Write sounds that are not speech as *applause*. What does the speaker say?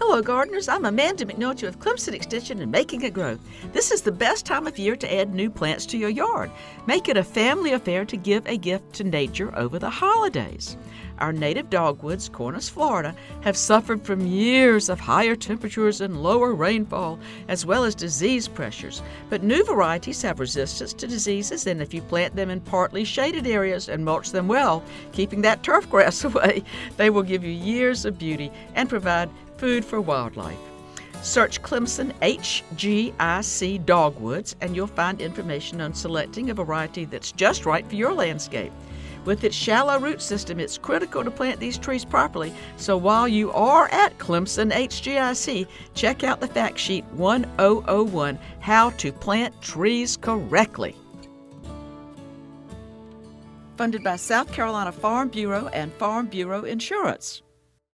Hello, gardeners. I'm Amanda McNulty with Clemson Extension and Making It Grow. This is the best time of year to add new plants to your yard. Make it a family affair to give a gift to nature over the holidays. Our native dogwoods, Cornus florida, have suffered from years of higher temperatures and lower rainfall, as well as disease pressures. But new varieties have resistance to diseases, and if you plant them in partly shaded areas and mulch them well, keeping that turf grass *laughs* away, they will give you years of beauty and provide food for wildlife. Search Clemson HGIC Dogwoods and you'll find information on selecting a variety that's just right for your landscape. With its shallow root system, it's critical to plant these trees properly. So while you are at Clemson HGIC, check out the fact sheet 1001 How to Plant Trees Correctly. Funded by South Carolina Farm Bureau and Farm Bureau Insurance.